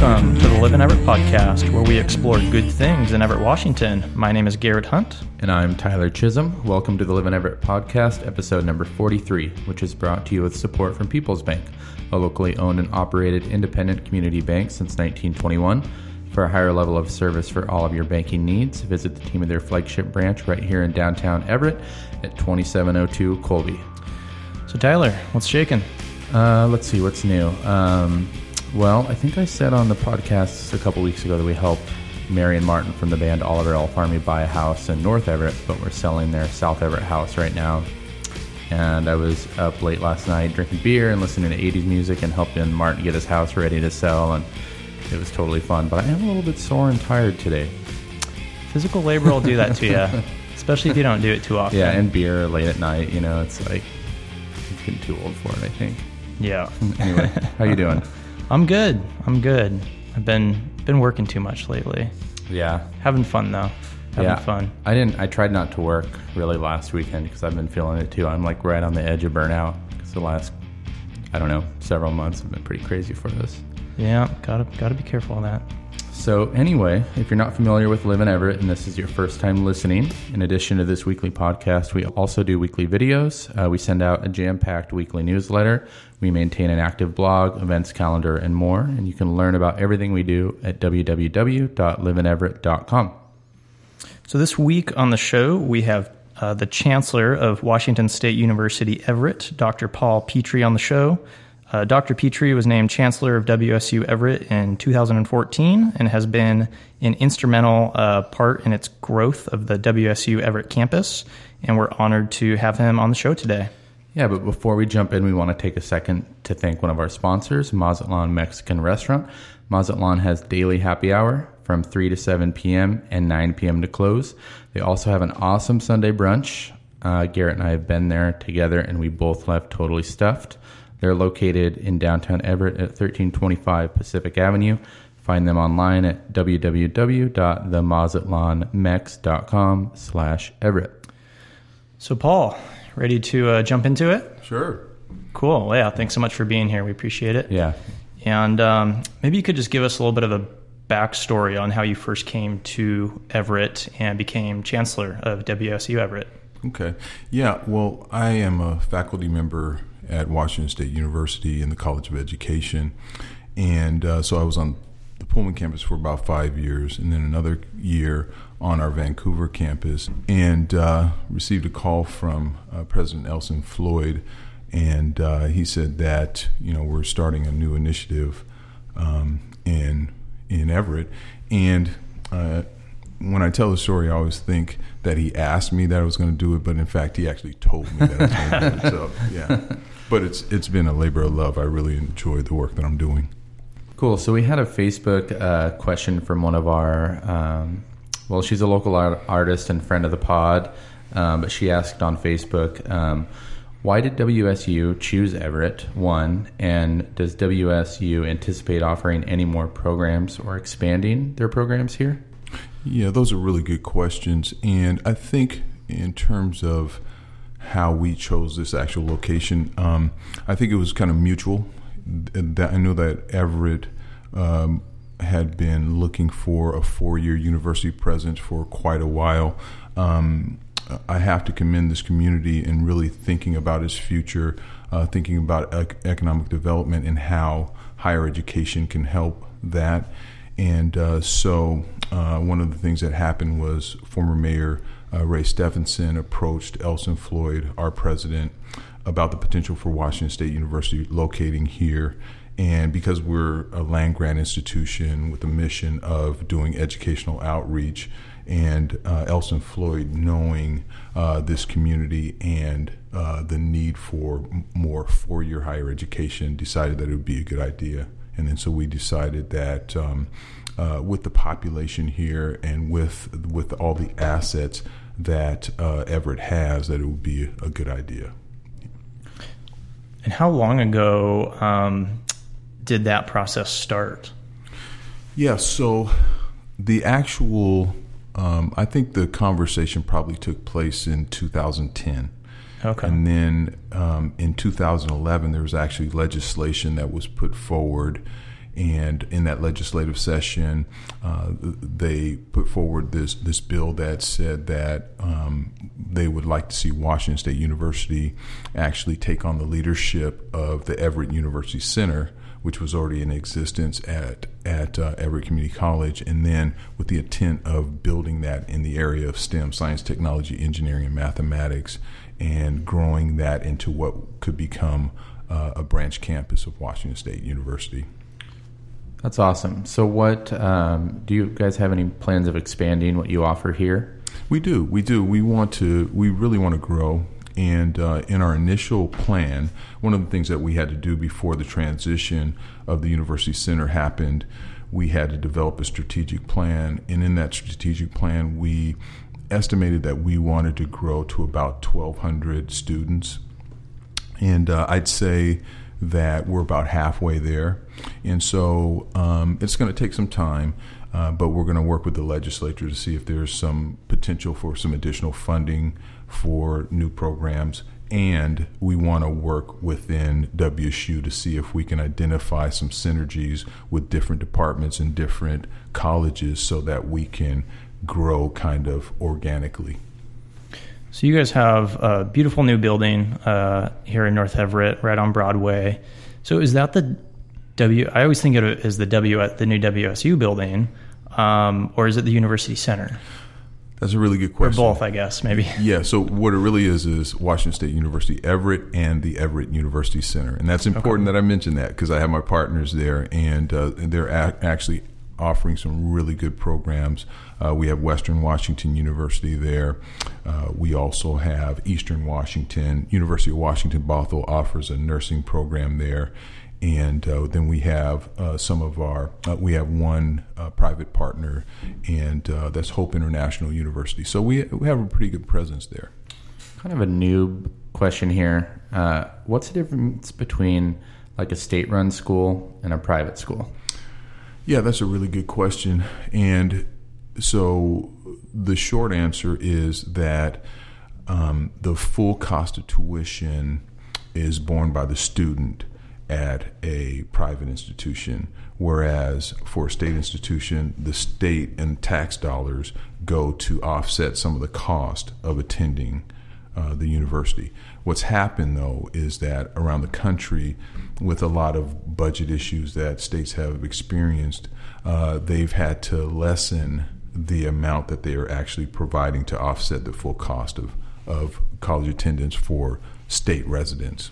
Welcome to the Live in Everett podcast, where we explore good things in Everett, Washington. My name is Garrett Hunt. And I'm Tyler Chism. Welcome to the Live in Everett podcast, episode number 43, which is brought to you with support from People's Bank, a locally owned and operated independent community bank since 1921. For a higher level of service for all of your banking needs, visit the team at their flagship branch right here in downtown Everett at 2702 Colby. So, Tyler, what's shaking? Uh, let's see what's new. Um, well, I think I said on the podcast a couple weeks ago that we helped Marion Martin from the band Oliver Elf Army buy a house in North Everett, but we're selling their South Everett house right now. And I was up late last night drinking beer and listening to 80s music and helping Martin get his house ready to sell. And it was totally fun. But I am a little bit sore and tired today. Physical labor will do that to you, especially if you don't do it too often. Yeah, and beer late at night. You know, it's like it's getting too old for it. I think. Yeah. Anyway, how you doing? I'm good. I'm good. I've been been working too much lately. Yeah, Having fun though. Having yeah. fun. I didn't. I tried not to work really last weekend because I've been feeling it too. I'm like right on the edge of burnout because the last, I don't know, several months have been pretty crazy for us. Yeah, gotta gotta be careful of that. So, anyway, if you're not familiar with Live in Everett and this is your first time listening, in addition to this weekly podcast, we also do weekly videos. Uh, we send out a jam packed weekly newsletter. We maintain an active blog, events calendar, and more. And you can learn about everything we do at www.liveineverett.com. So this week on the show, we have uh, the Chancellor of Washington State University Everett, Dr. Paul Pitre, on the show. Uh, Dr. Pitre was named Chancellor of WSU Everett in 2014 and has been an instrumental uh, part in its growth of the WSU Everett campus. And we're honored to have him on the show today. Yeah, but before we jump in, we want to take a second to thank one of our sponsors, Mazatlan Mexican Restaurant. Mazatlan has daily happy hour from 3 to 7 p.m. and 9 p.m. to close. They also have an awesome Sunday brunch. Uh, Garrett and I have been there together, and we both left totally stuffed. They're located in downtown Everett at 1325 Pacific Avenue. Find them online at www.themazatlanmex.com slash Everett. So, Paul, ready to uh, jump into it? Sure. Cool. Well, yeah, thanks so much for being here. We appreciate it. Yeah. And um, maybe you could just give us a little bit of a backstory on how you first came to Everett and became Chancellor of WSU Everett. Okay. Yeah. Well, I am a faculty member at Washington State University in the College of Education. And uh, so I was on the Pullman campus for about five years and then another year on our Vancouver campus and uh, received a call from uh, President Elson Floyd. And uh, he said that, you know, we're starting a new initiative um, in, in Everett. And uh, when I tell the story, I always think that he asked me that I was going to do it, but in fact, he actually told me that I was going to do it. So, yeah. But it's it's been a labor of love. I really enjoy the work that I'm doing. Cool. So we had a Facebook uh, question from one of our, um, well, she's a local art- artist and friend of the pod, um, but she asked on Facebook, um, why did WSU choose Everett? One, and does WSU anticipate offering any more programs or expanding their programs here? Yeah, those are really good questions, and I think in terms of how we chose this actual location, um, I think it was kind of mutual. That I know that Everett um, had been looking for a four-year university presence for quite a while. Um, I have to commend this community in really thinking about its future, uh, thinking about ec- economic development and how higher education can help that. And uh, so, uh, one of the things that happened was former Mayor uh, Ray Stephenson approached Elson Floyd, our president, about the potential for Washington State University locating here. And because we're a land grant institution with a mission of doing educational outreach, and uh, Elson Floyd knowing uh, this community and uh, the need for more four year higher education, decided that it would be a good idea. And then so we decided that um, uh, with the population here and with with all the assets that uh, Everett has, that it would be a good idea. And how long ago um, did that process start? Yeah, so the actual, um, I think the conversation probably took place in 2010. Okay. And then um, in 2011, there was actually legislation that was put forward, And in that legislative session, uh, they put forward this this bill that said that um, they would like to see Washington State University actually take on the leadership of the Everett University Center which was already in existence at at uh, Everett Community College, and then with the intent of building that in the area of STEM, science, technology, engineering, and mathematics, and growing that into what could become uh, a branch campus of Washington State University. That's awesome. So, what um, do you guys have any plans of expanding what you offer here? We do. We do. We want to. We really want to grow. And uh, in our initial plan, one of the things that we had to do before the transition of the University Center happened, we had to develop a strategic plan. And in that strategic plan, we estimated that we wanted to grow to about 1,200 students. And uh, I'd say that we're about halfway there. And so um, it's going to take some time. Uh, but we're going to work with the legislature to see if there's some potential for some additional funding for new programs. And we want to work within WSU to see if we can identify some synergies with different departments and different colleges so that we can grow kind of organically. So you guys have a beautiful new building uh, here in North Everett, right on Broadway. So is that the W? I always think of it as the W at the new WSU building, um, or is it the University Center? That's a really good question. Or both, I guess, maybe. Yeah. So what it really is is Washington State University Everett and the Everett University Center, and that's important okay. that I mention that because I have my partners there, and uh, they're a- actually offering some really good programs. Uh, we have Western Washington University there. Uh, we also have Eastern Washington University of Washington Bothell offers a nursing program there, and uh, then we have uh, some of our uh, we have one uh, private partner and that's hope international university. So we, we have a pretty good presence there. Kind of a new question here. What's the difference between like a state run school and a private school yeah that's a really good question and so the short answer is that um, the full cost of tuition is borne by the student at a private institution, whereas for a state institution, the state and tax dollars go to offset some of the cost of attending uh, the university. What's happened, though, is that around the country, with a lot of budget issues that states have experienced, uh, they've had to lessen the amount that they are actually providing to offset the full cost of, of college attendance for state residents.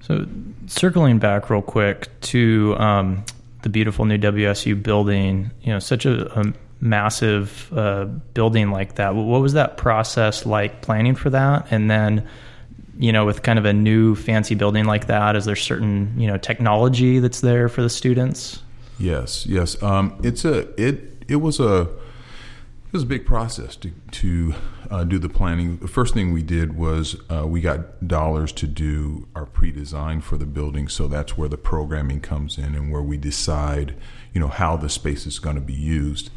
So, circling back real quick to um, the beautiful new WSU building, you know, such a, a massive uh, building like that. What was that process like planning for that? And then, you know, with kind of a new fancy building like that, is there certain you know technology that's there for the students? Yes, yes. Um, it's a it it was a it was a big process to to uh, do the planning. The first thing we did was uh, we got dollars to do our pre-design for the building. So that's where the programming comes in and where we decide, you know, how the space is going to be used.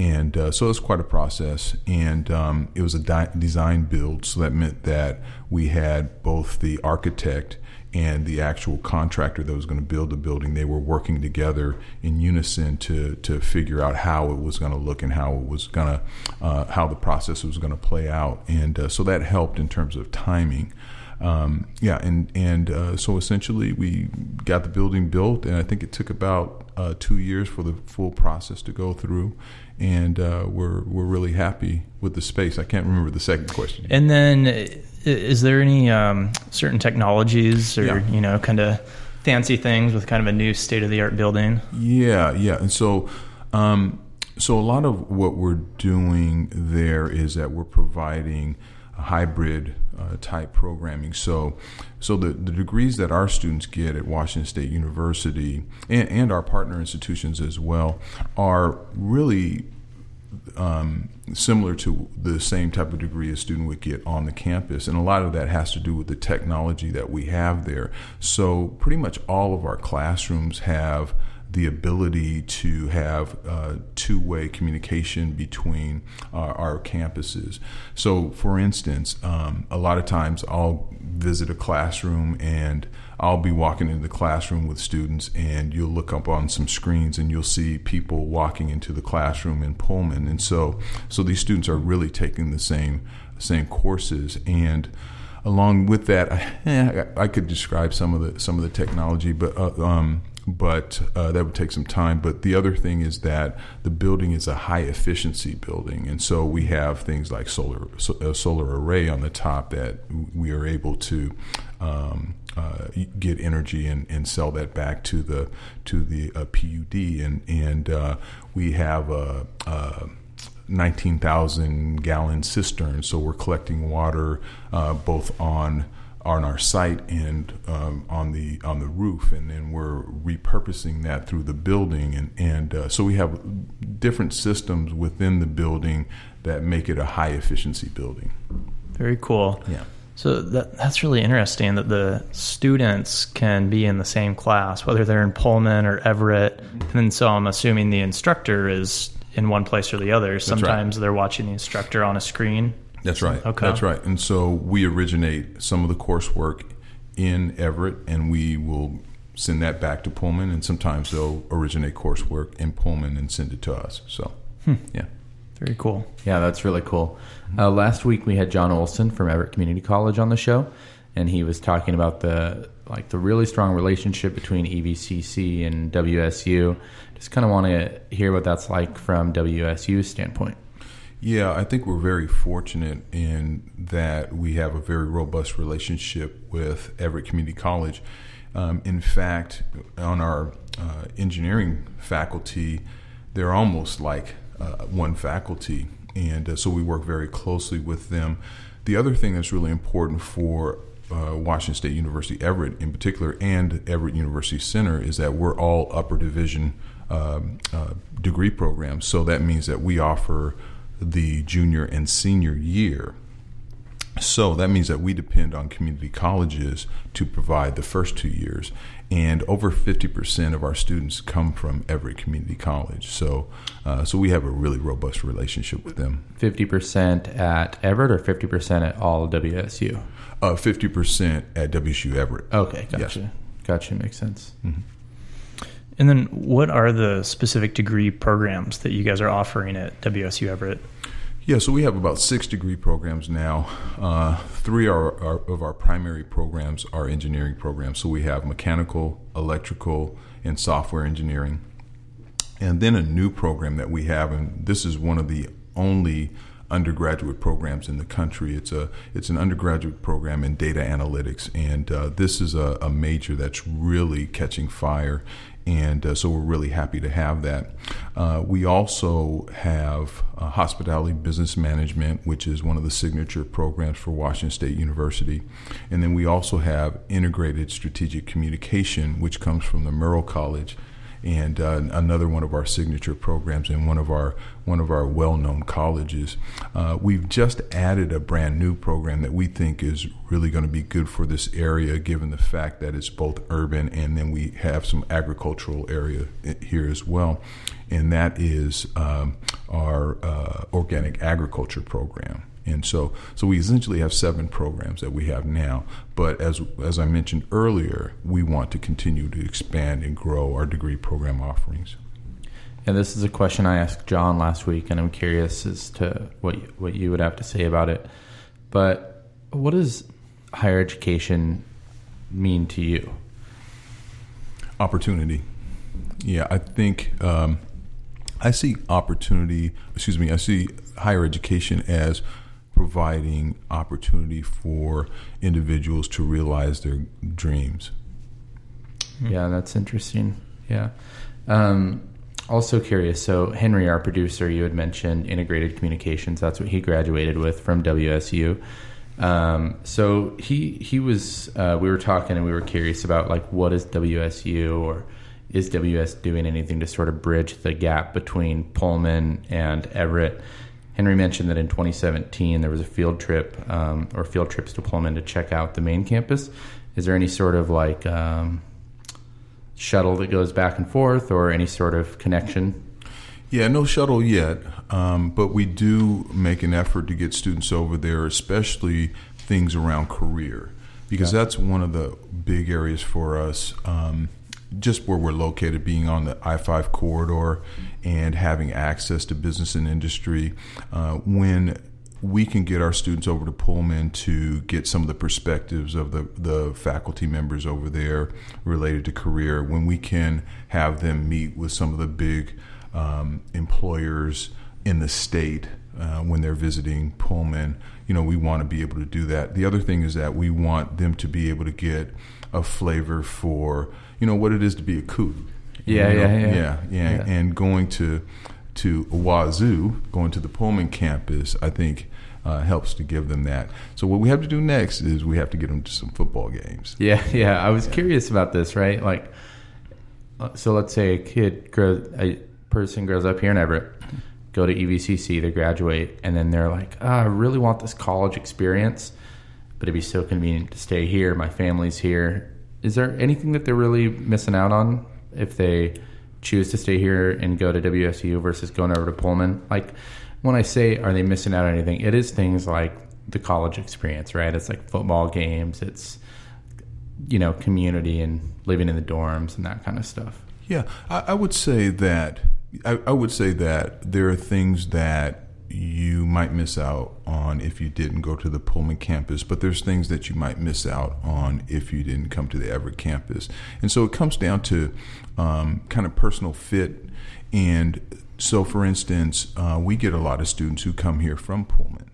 And uh, so it's quite a process. And um, it was a di- design build, so that meant that we had both the architect and the actual contractor that was going to build the building, they were working together in unison to to figure out how it was going to look and how it was going to uh, how the process was going to play out, and uh, so that helped in terms of timing. Um, yeah, and and uh, so essentially we got the building built, and I think it took about uh, two years for the full process to go through, and uh, we're we're really happy with the space. I can't remember the second question. And then is there any um, certain technologies or yeah. you know kind of fancy things with kind of a new state of the art building? Yeah, yeah, and so. Um, so a lot of what we're doing there is that we're providing hybrid uh, type programming. So, so the, the degrees that our students get at Washington State University and, and our partner institutions as well are really um, similar to the same type of degree a student would get on the campus. And a lot of that has to do with the technology that we have there. So, pretty much all of our classrooms have the ability to have uh, two way communication between our, our, campuses. So, for instance, um, a lot of times I'll visit a classroom and I'll be walking into the classroom with students, and you'll look up on some screens and you'll see people walking into the classroom in Pullman. And so, so these students are really taking the same same courses and along with that, I, I, could describe some of the some of the technology, but uh, um, but uh, that would take some time. But the other thing is that the building is a high efficiency building, and so we have things like solar a solar array on the top that we are able to um, uh, get energy and, and sell that back to the to the uh, PUD, and and uh, we have a. a 19,000 gallon cistern. so we're collecting water uh, both on on our site and um, on the on the roof, and then we're repurposing that through the building, and and uh, so we have different systems within the building that make it a high efficiency building. Very cool. Yeah. So that, that's really interesting that the students can be in the same class, whether they're in Pullman or Everett, and so I'm assuming the instructor is in one place or the other. Sometimes right. they're watching the instructor on a screen that's right. Okay. That's right. And so we originate some of the coursework in Everett, and we will send that back to Pullman. And sometimes they'll originate coursework in Pullman and send it to us. So, hmm. yeah. Very cool. Yeah, that's really cool. Uh, last week we had John Olson from Everett Community College on the show, and he was talking about the like the really strong relationship between EVCC and WSU. Just kind of want to hear what that's like from WSU's standpoint. Yeah, I think we're very fortunate in that we have a very robust relationship with Everett Community College. Um, in fact, on our uh, engineering faculty, they're almost like uh, one faculty, and uh, so we work very closely with them. The other thing that's really important for uh, Washington State University Everett in particular and Everett University Center is that we're all upper division um, uh, degree programs. So that means that we offer the junior and senior year. So that means that we depend on community colleges to provide the first two years. And over 50% of our students come from Everett Community College. So, uh, so we have a really robust relationship with them. 50% at Everett or 50% at all WSU? Uh, 50% at WSU Everett. Okay, gotcha. Yes. Gotcha, makes sense. Mm-hmm. And then, what are the specific degree programs that you guys are offering at WSU Everett? Yeah, so we have about six degree programs now. Uh, three are, are, of our primary programs are engineering programs. So we have mechanical, electrical, and software engineering. And then a new program that we have, and this is one of the only undergraduate programs in the country. It's a it's an undergraduate program in data analytics, and uh, this is a, a, major that's really catching fire and uh, so we're really happy to have that. Uh, we also have uh, hospitality business management, which is one of the signature programs for Washington State University, and then we also have integrated strategic communication, which comes from the Murrow College and uh, another one of our signature programs in one of our one of our well-known colleges. Uh, we've just added a brand new program that we think is really going to be good for this area, given the fact that it's both urban and then we have some agricultural area here as well, and that is um, our uh, organic agriculture program. And so, so we essentially have seven programs that we have now. But as as I mentioned earlier, we want to continue to expand and grow our degree program offerings. And this is a question I asked John last week, and I'm curious as to what you, what you would have to say about it. But what does higher education mean to you? Opportunity. Yeah, I think um, I see opportunity. Excuse me. I see higher education as providing opportunity for individuals to realize their dreams. Yeah, that's interesting. Yeah. Um, also curious. So Henry, our producer, you had mentioned integrated communications. That's what he graduated with from WSU. Um, so he he was. Uh, we were talking, and we were curious about like what is WSU or is WS doing anything to sort of bridge the gap between Pullman and Everett? Henry mentioned that in 2017 there was a field trip um, or field trips to Pullman to check out the main campus. Is there any sort of like um, shuttle that goes back and forth or any sort of connection? Yeah, no shuttle yet, um, but we do make an effort to get students over there, especially things around career, because yeah. that's one of the big areas for us. Um, just where we're located, being on the I 5 corridor and having access to business and industry, uh, when we can get our students over to Pullman to get some of the perspectives of the, the faculty members over there related to career, when we can have them meet with some of the big um, employers in the state uh, when they're visiting Pullman. You know, we want to be able to do that. The other thing is that we want them to be able to get a flavor for, you know, what it is to be a Coug. Yeah, you know? yeah, yeah, yeah, yeah, And going to to Wazoo, going to the Pullman campus, I think uh, helps to give them that. So what we have to do next is we have to get them to some football games. Yeah, yeah. I was yeah. curious about this, right? Like, uh, so let's say a kid grows, a person grows up here in Everett, go to EVCC, they graduate, and then they're like, oh, I really want this college experience, but it'd be so convenient to stay here. My family's here. Is there anything that they're really missing out on if they choose to stay here and go to WSU versus going over to Pullman? Like, when I say are they missing out on anything, it is things like the college experience, right? It's like football games, it's you know community and living in the dorms and that kind of stuff. Yeah, I, I would say that I, I would say that there are things that you might miss out on if you didn't go to the Pullman campus, but there's things that you might miss out on if you didn't come to the Everett campus. And so it comes down to um, kind of personal fit and so, for instance, uh, we get a lot of students who come here from Pullman,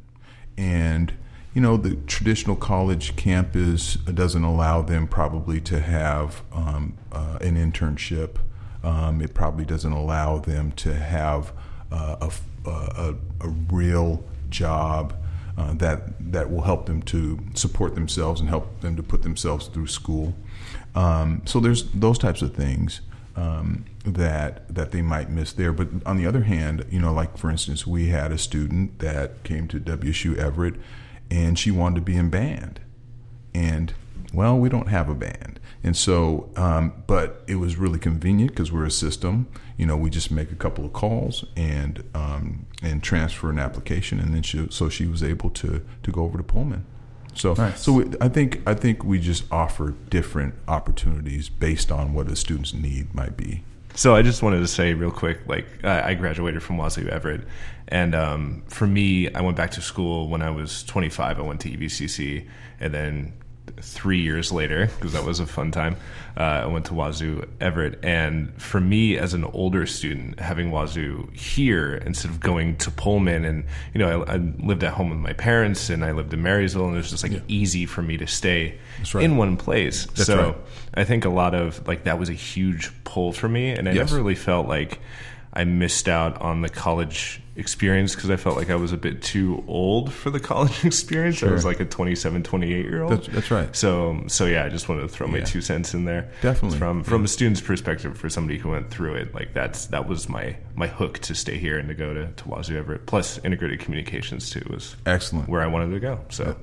and you know the traditional college campus doesn't allow them probably to have um, uh, an internship. Um, it probably doesn't allow them to have uh, a, a, a, real job uh, that that will help them to support themselves and help them to put themselves through school. Um, so there's those types of things um, that that they might miss there. But on the other hand, you know, like for instance, we had a student that came to WSU Everett, and she wanted to be in band, and well, we don't have a band, and so, um, but it was really convenient because we're a system. You know, we just make a couple of calls and um, and transfer an application, and then she so she was able to to go over to Pullman. So, nice. so we, I think I think we just offer different opportunities based on what a student's need might be. So I just wanted to say real quick, like I graduated from Wazoo Everett, and um, for me, I went back to school when I was 25. I went to EVCC, and then three years later because that was a fun time. Uh, I went to Wazoo Everett, and for me as an older student, having Wazoo here instead of going to Pullman, and you know, I, I lived at home with my parents, and I lived in Marysville, and it was just like yeah. easy for me to stay right. in one place. That's so right. I think a lot of like that was a huge pull for me, and I yes. never really felt like I missed out on the college experience because I felt like I was a bit too old for the college experience. Sure. I was like a 27, 28 year old. That's, that's, right. So, so yeah, I just wanted to throw my two cents in there. Definitely. From from yeah. a student's perspective, for somebody who went through it, like that's that was my my hook to stay here and to go to to Wazoo Everett. Plus, integrated communications too was excellent where I wanted to go. So.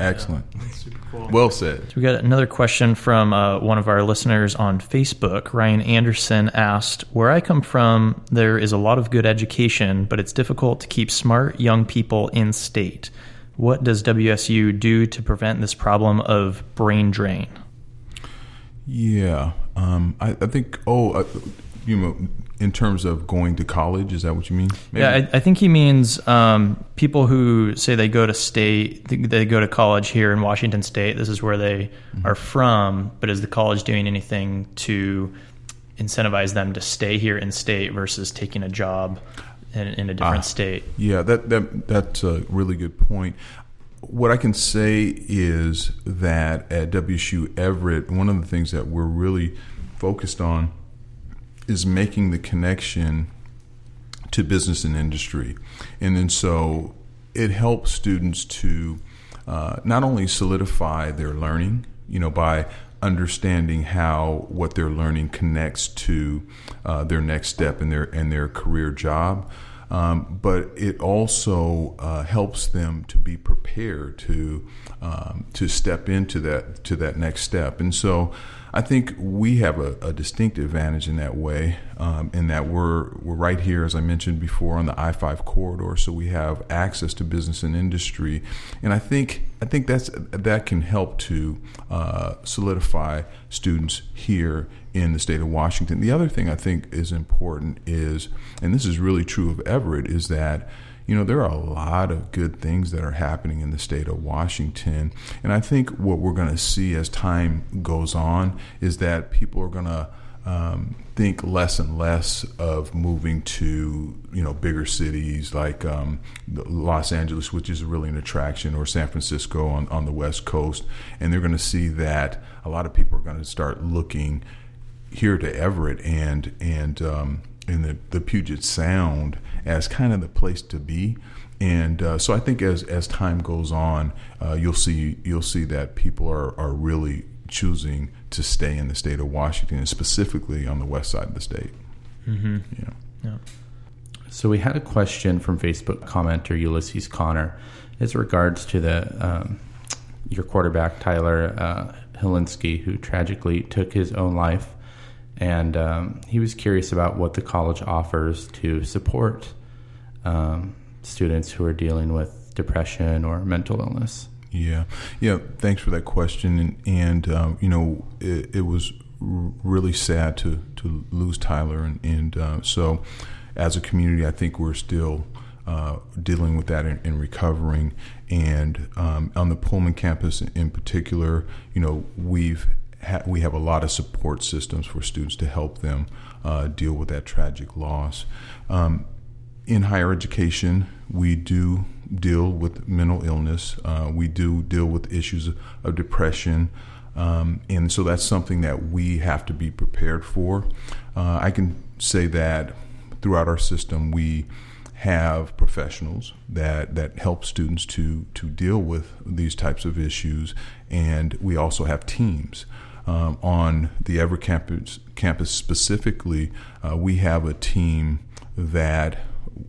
Excellent. Yeah, super cool. Well said. So we got another question from uh, one of our listeners on Facebook. Ryan Anderson asked, "Where I come from, there is a lot of good education, but it's difficult to keep smart young people in state. What does WSU do to prevent this problem of brain drain?" Yeah, um, I, I, think. Oh, uh, you know, in terms of going to college, is that what you mean? Maybe? Yeah, I, I, think he means um, people who say they go to state, they go to college here in Washington State. This is where they mm-hmm. are from, but is the college doing anything to incentivize them to stay here in state versus taking a job in, in a different ah, state? Yeah, that that that's a really good point. What I can say is that at WSU Everett, one of the things that we're really focused on is making the connection to business and industry. And then so it helps students to uh, not only solidify their learning, you know, by understanding how what they're learning connects to uh, their next step in their in their career job, Um, but it also uh, helps them to be prepared to um, to step into that to that next step. And so, I think we have a, a distinct advantage in that way, um, in that we're we're right here, as I mentioned before, on the I five corridor, so we have access to business and industry, and I think I think that's that can help to uh, solidify students here in the state of Washington. The other thing I think is important is, and this is really true of Everett, is that you know, there are a lot of good things that are happening in the state of Washington. And I think what we're going to see as time goes on is that people are going to um, think less and less of moving to you know bigger cities like um, Los Angeles, which is really an attraction, or San Francisco on, on the West Coast, and they're going to see that a lot of people are going to start looking here to Everett and and um, in the, the Puget Sound as kind of the place to be. And uh, so I think as as time goes on, uh, you'll see you'll see that people are, are really choosing to stay in the state of Washington, and specifically on the west side of the state. Mm-hmm. Yeah. Yeah. So we had a question from Facebook commenter Ulysses Connor as regards to the um, your quarterback Tyler uh, Hilinski, who tragically took his own life, and um, he was curious about what the college offers to support um, students who are dealing with depression or mental illness. Yeah, yeah. Thanks for that question, and, and um, you know, it, it was really sad to to lose Tyler, and, and uh, so as a community, I think we're still uh, dealing with that and, and recovering. And um, on the Pullman campus in particular, you know, we've ha- we have a lot of support systems for students to help them uh, deal with that tragic loss. Um, in higher education, we do deal with mental illness. Uh, we do deal with issues of, depression. Um, and so that's something that we have to be prepared for. Uh, I can say that throughout our system, we have professionals that, that help students to, to deal with these types of issues, and we also have teams. Um, on the Everett campus, campus specifically, uh, we have a team that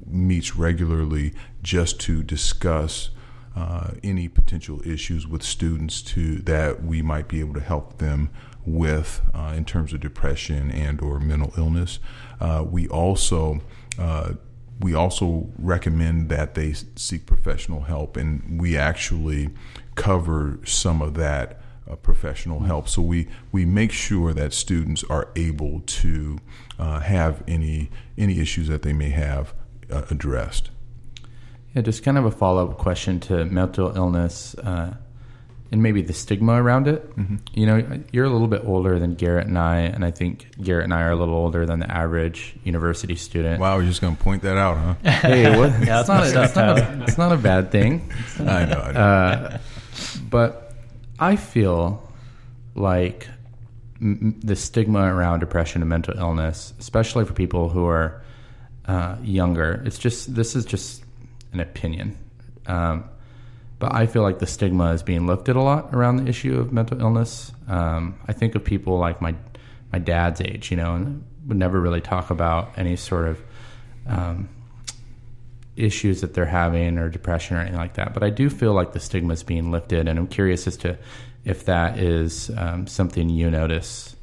meets regularly just to discuss uh, any potential issues with students to that we might be able to help them with uh, in terms of depression and or mental illness. Uh, we also uh, we also recommend that they seek professional help, and we actually cover some of that uh, professional help. So we we make sure that students are able to uh, have any any issues that they may have uh, addressed. Yeah, just kind of a follow up question to mental illness uh, and maybe the stigma around it. Mm-hmm. You know, you're a little bit older than Garrett and I, and I think Garrett and I are a little older than the average university student. Wow, you're just going to point that out, huh? hey, what? yeah, it's, not a, it's, not a, it's, not a, bad thing. I know. I know. Uh, but I feel like m- the stigma around depression and mental illness, especially for people who are uh, younger, it's just this is just an opinion. Um, but I feel like the stigma is being lifted a lot around the issue of mental illness. Um, I think of people like my my dad's age, you know, and would never really talk about any sort of um, issues that they're having or depression or anything like that. But I do feel like the stigma is being lifted, and I'm curious as to if that is um, something you notice.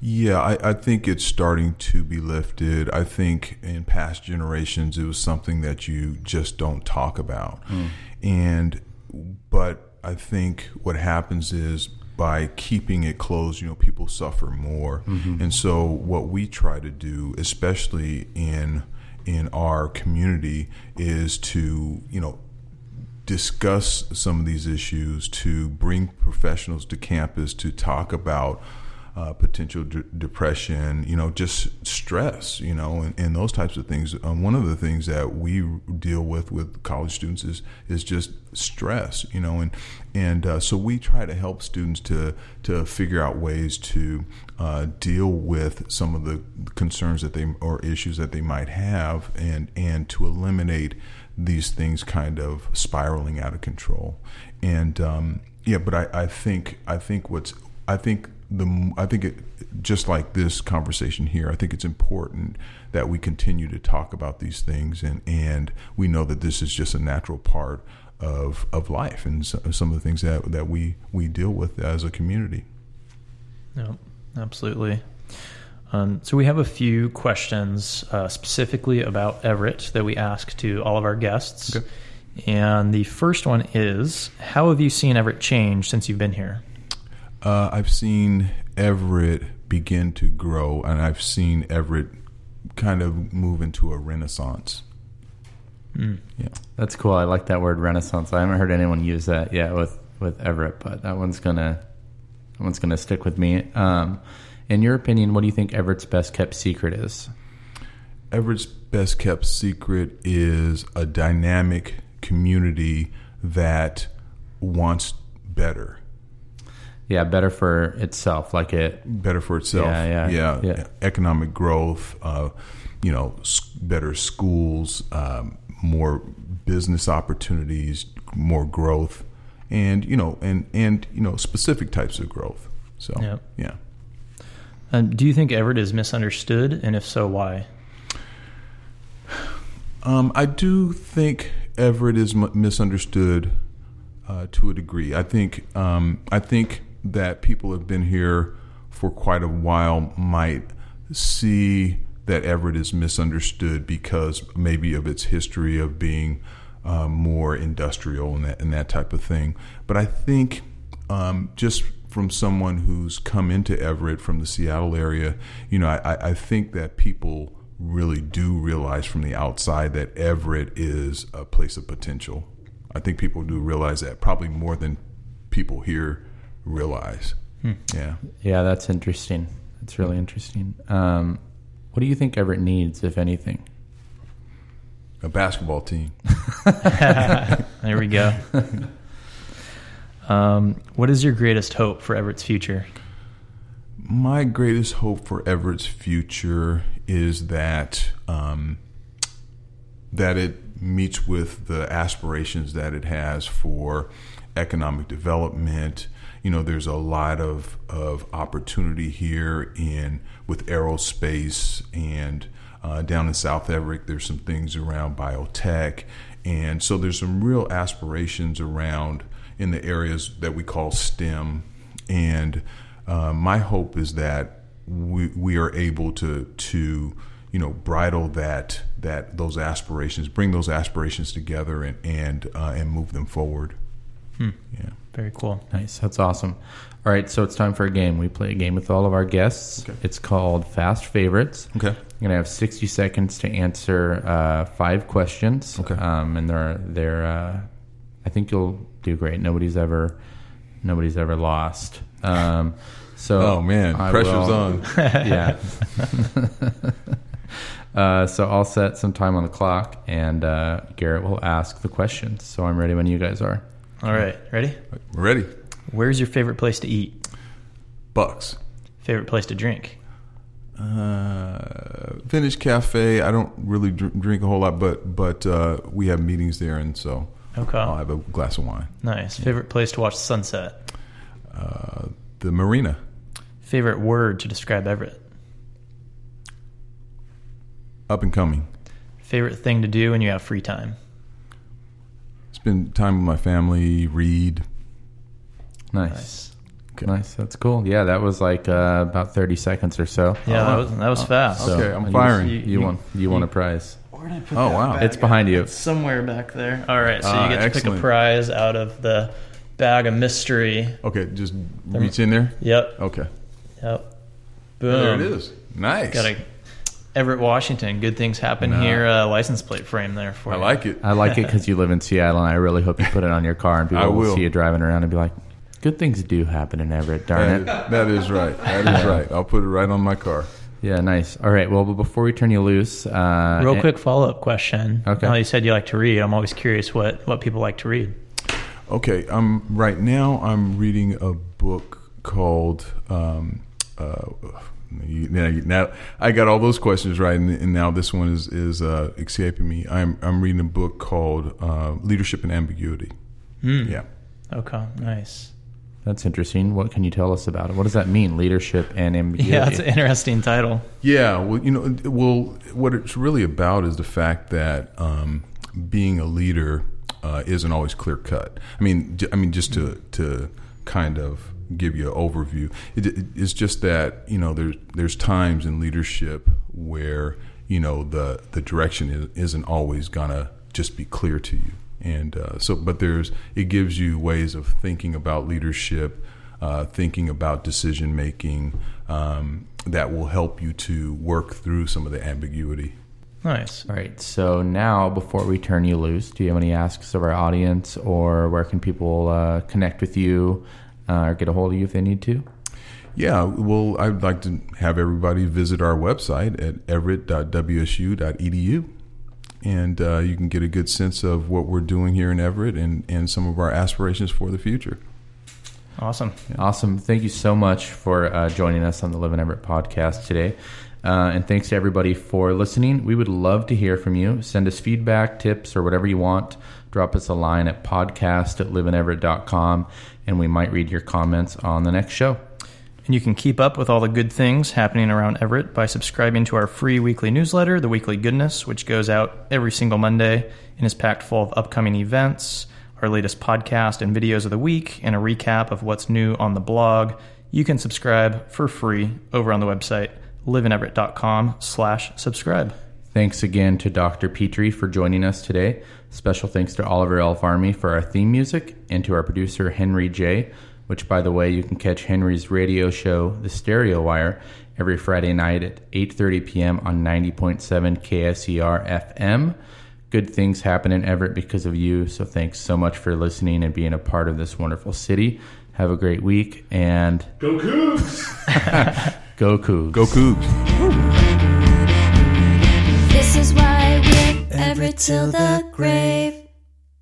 Yeah, I, I, think it's starting to be lifted. I think in past generations it was something that you just don't talk about. Mm. And but I think what happens is by keeping it closed, you know, people suffer more. Mm-hmm. And so what we try to do, especially in in our community, is to, you know, discuss some of these issues, to bring professionals to campus to talk about uh, potential d- depression, you know, just stress, you know, and, and those types of things. Um, one of the things that we deal with with college students is is just stress, you know, and and uh, so we try to help students to to figure out ways to uh, deal with some of the concerns that they or issues that they might have, and and to eliminate these things kind of spiraling out of control. And um, yeah, but I, I think I think what's I think the I think it just like this conversation here. I think it's important that we continue to talk about these things, and and we know that this is just a natural part of of life and so, some of the things that that we we deal with as a community. No, absolutely. Um, so we have a few questions uh, specifically about Everett that we ask to all of our guests. Okay. And the first one is, how have you seen Everett change since you've been here? Uh, I've seen Everett begin to grow, and I've seen Everett kind of move into a renaissance. Mm. Yeah. That's cool. I like that word renaissance. I haven't heard anyone use that yet with, with Everett, but that one's gonna that one's gonna stick with me. Um, in your opinion, what do you think Everett's best kept secret is? Everett's best kept secret is a dynamic community that wants better, Yeah, better for itself. Like it. better for itself. Yeah, yeah, yeah. Economic growth, uh, you know, better schools, um, more business opportunities, more growth, and you know, and and you know, specific types of growth. So Yep. yeah. Um, do you think Everett is misunderstood? And if so, why? Um, I do think Everett is m- misunderstood uh, to a degree. I think um, I think that people have been here for quite a while might see that Everett is misunderstood because maybe of its history of being uh, more industrial and that and that type of thing. But I think um, just from someone who's come into Everett from the Seattle area, you know, I, I think that people really do realize from the outside that Everett is a place of potential. I think people do realize that probably more than people here realize. Yeah. Yeah, that's interesting. That's really interesting. Um, what do you think Everett needs, if anything? A basketball team. There we go. um, what is your greatest hope for Everett's future? My greatest hope for Everett's future is that um, that it meets with the aspirations that it has for economic development. You know, there's a lot of, of opportunity here in with aerospace and uh, down in South Everett. There's some things around biotech, and so there's some real aspirations around in the areas that we call STEM. And uh, my hope is that we we are able to to you know bridle that that those aspirations, bring those aspirations together, and and uh, and move them forward. Yeah. Very cool. Nice. That's awesome. All right, so it's time for a game. We play a game with all of our guests. Okay. It's called Fast Favorites. Okay. You're gonna have 60 seconds to answer uh, five questions. Okay. Um, and they're they're. Uh, I think you'll do great. Nobody's ever nobody's ever lost. Um, so Oh man, I pressure's will- on. yeah. uh, so I'll set some time on the clock, and uh, Garrett will ask the questions. So I'm ready when you guys are. All right, ready? We're ready. Where's your favorite place to eat? Bucks. Favorite place to drink? Uh, Vintage Cafe. I don't really dr- drink a whole lot, but but uh, we have meetings there, and so Okay. I'll have a glass of wine. Nice. Favorite place to watch the sunset? Uh, the marina. Favorite word to describe Everett? Up and coming. Favorite thing to do when you have free time? Spend time with my family. Read. Nice. Nice. Okay. Nice. That's cool. Yeah, that was like uh, about 30 seconds or so. Yeah, Oh, that was that was fast. Okay, I'm firing. You, you, won. You won a prize. Where did I put Oh, that wow. bag It's behind you. It's somewhere back there. All right, so you get to pick a prize out of the bag of mystery. Okay, just reach in there. Yep. Okay. Yep. Boom. There it is. Nice. Got a Everett, Washington. Good things happen Nah. here. Uh, license plate frame there for I you. like it. I like it because you live in Seattle, and I really hope you put it on your car, and people I will. will. see you driving around and be like, "Good things do happen in Everett, darn That- it." that is right. That is right. I'll put it right on my car. Yeah, nice. All right. Well, but before we turn you loose, uh, Real quick follow up question. Okay. Now you said you like to read. I'm always curious what what people like to read. Okay, I'm right now. I'm reading a book called. Um, uh, you- now, you- now I got all those questions right, and, and now this one is is uh, escaping me. I'm I'm reading a book called uh, Leadership and Ambiguity. Hmm. Yeah, Okay. Nice. That's interesting. What can you tell us about it? What does that mean? Leadership and ambiguity. Yeah, it's an interesting title. Yeah, well, you know, well, what it's really about is the fact that um, being a leader uh, isn't always clear cut. I mean, j- I mean, just to to kind of give you an overview, it, it, it's just that you know there's there's times in leadership where you know the the direction is, isn't always gonna just be clear to you, and uh, so but there's it gives you ways of thinking about leadership, uh, thinking about decision making. Um, that will help you to work through some of the ambiguity. Nice. All right. So now, before we turn you loose, do you have any asks of our audience, or where can people uh, connect with you uh, or get a hold of you if they need to? Yeah, well, I'd like to have everybody visit our website at everett.wsu.edu. And uh, you can get a good sense of what we're doing here in Everett and, and some of our aspirations for the future. Awesome. Awesome. Thank you so much for uh, joining us on the Live in Everett podcast today. Uh, and thanks to everybody for listening. We would love to hear from you. Send us feedback, tips, or whatever you want. Drop us a line at podcast at liveineverett.com, and we might read your comments on the next show. And you can keep up with all the good things happening around Everett by subscribing to our free weekly newsletter, The Weekly Goodness, which goes out every single Monday and is packed full of upcoming events, our latest podcast and videos of the week, and a recap of what's new on the blog. You can subscribe for free over on the website, liveineverett.com slash subscribe. Thanks again to Dr. Pitre for joining us today. Special thanks to Oliver L. Farmy for our theme music and to our producer, Henry J., which, by the way, you can catch Henry's radio show, The Stereo Wire, every Friday night at 8.30 p.m. on 90.7 KSER FM. Good things happen in Everett because of you, so thanks so much for listening and being a part of this wonderful city. Have a great week, and Go Cougs! go Cougs. Go Cougs! This is why we're till the grave.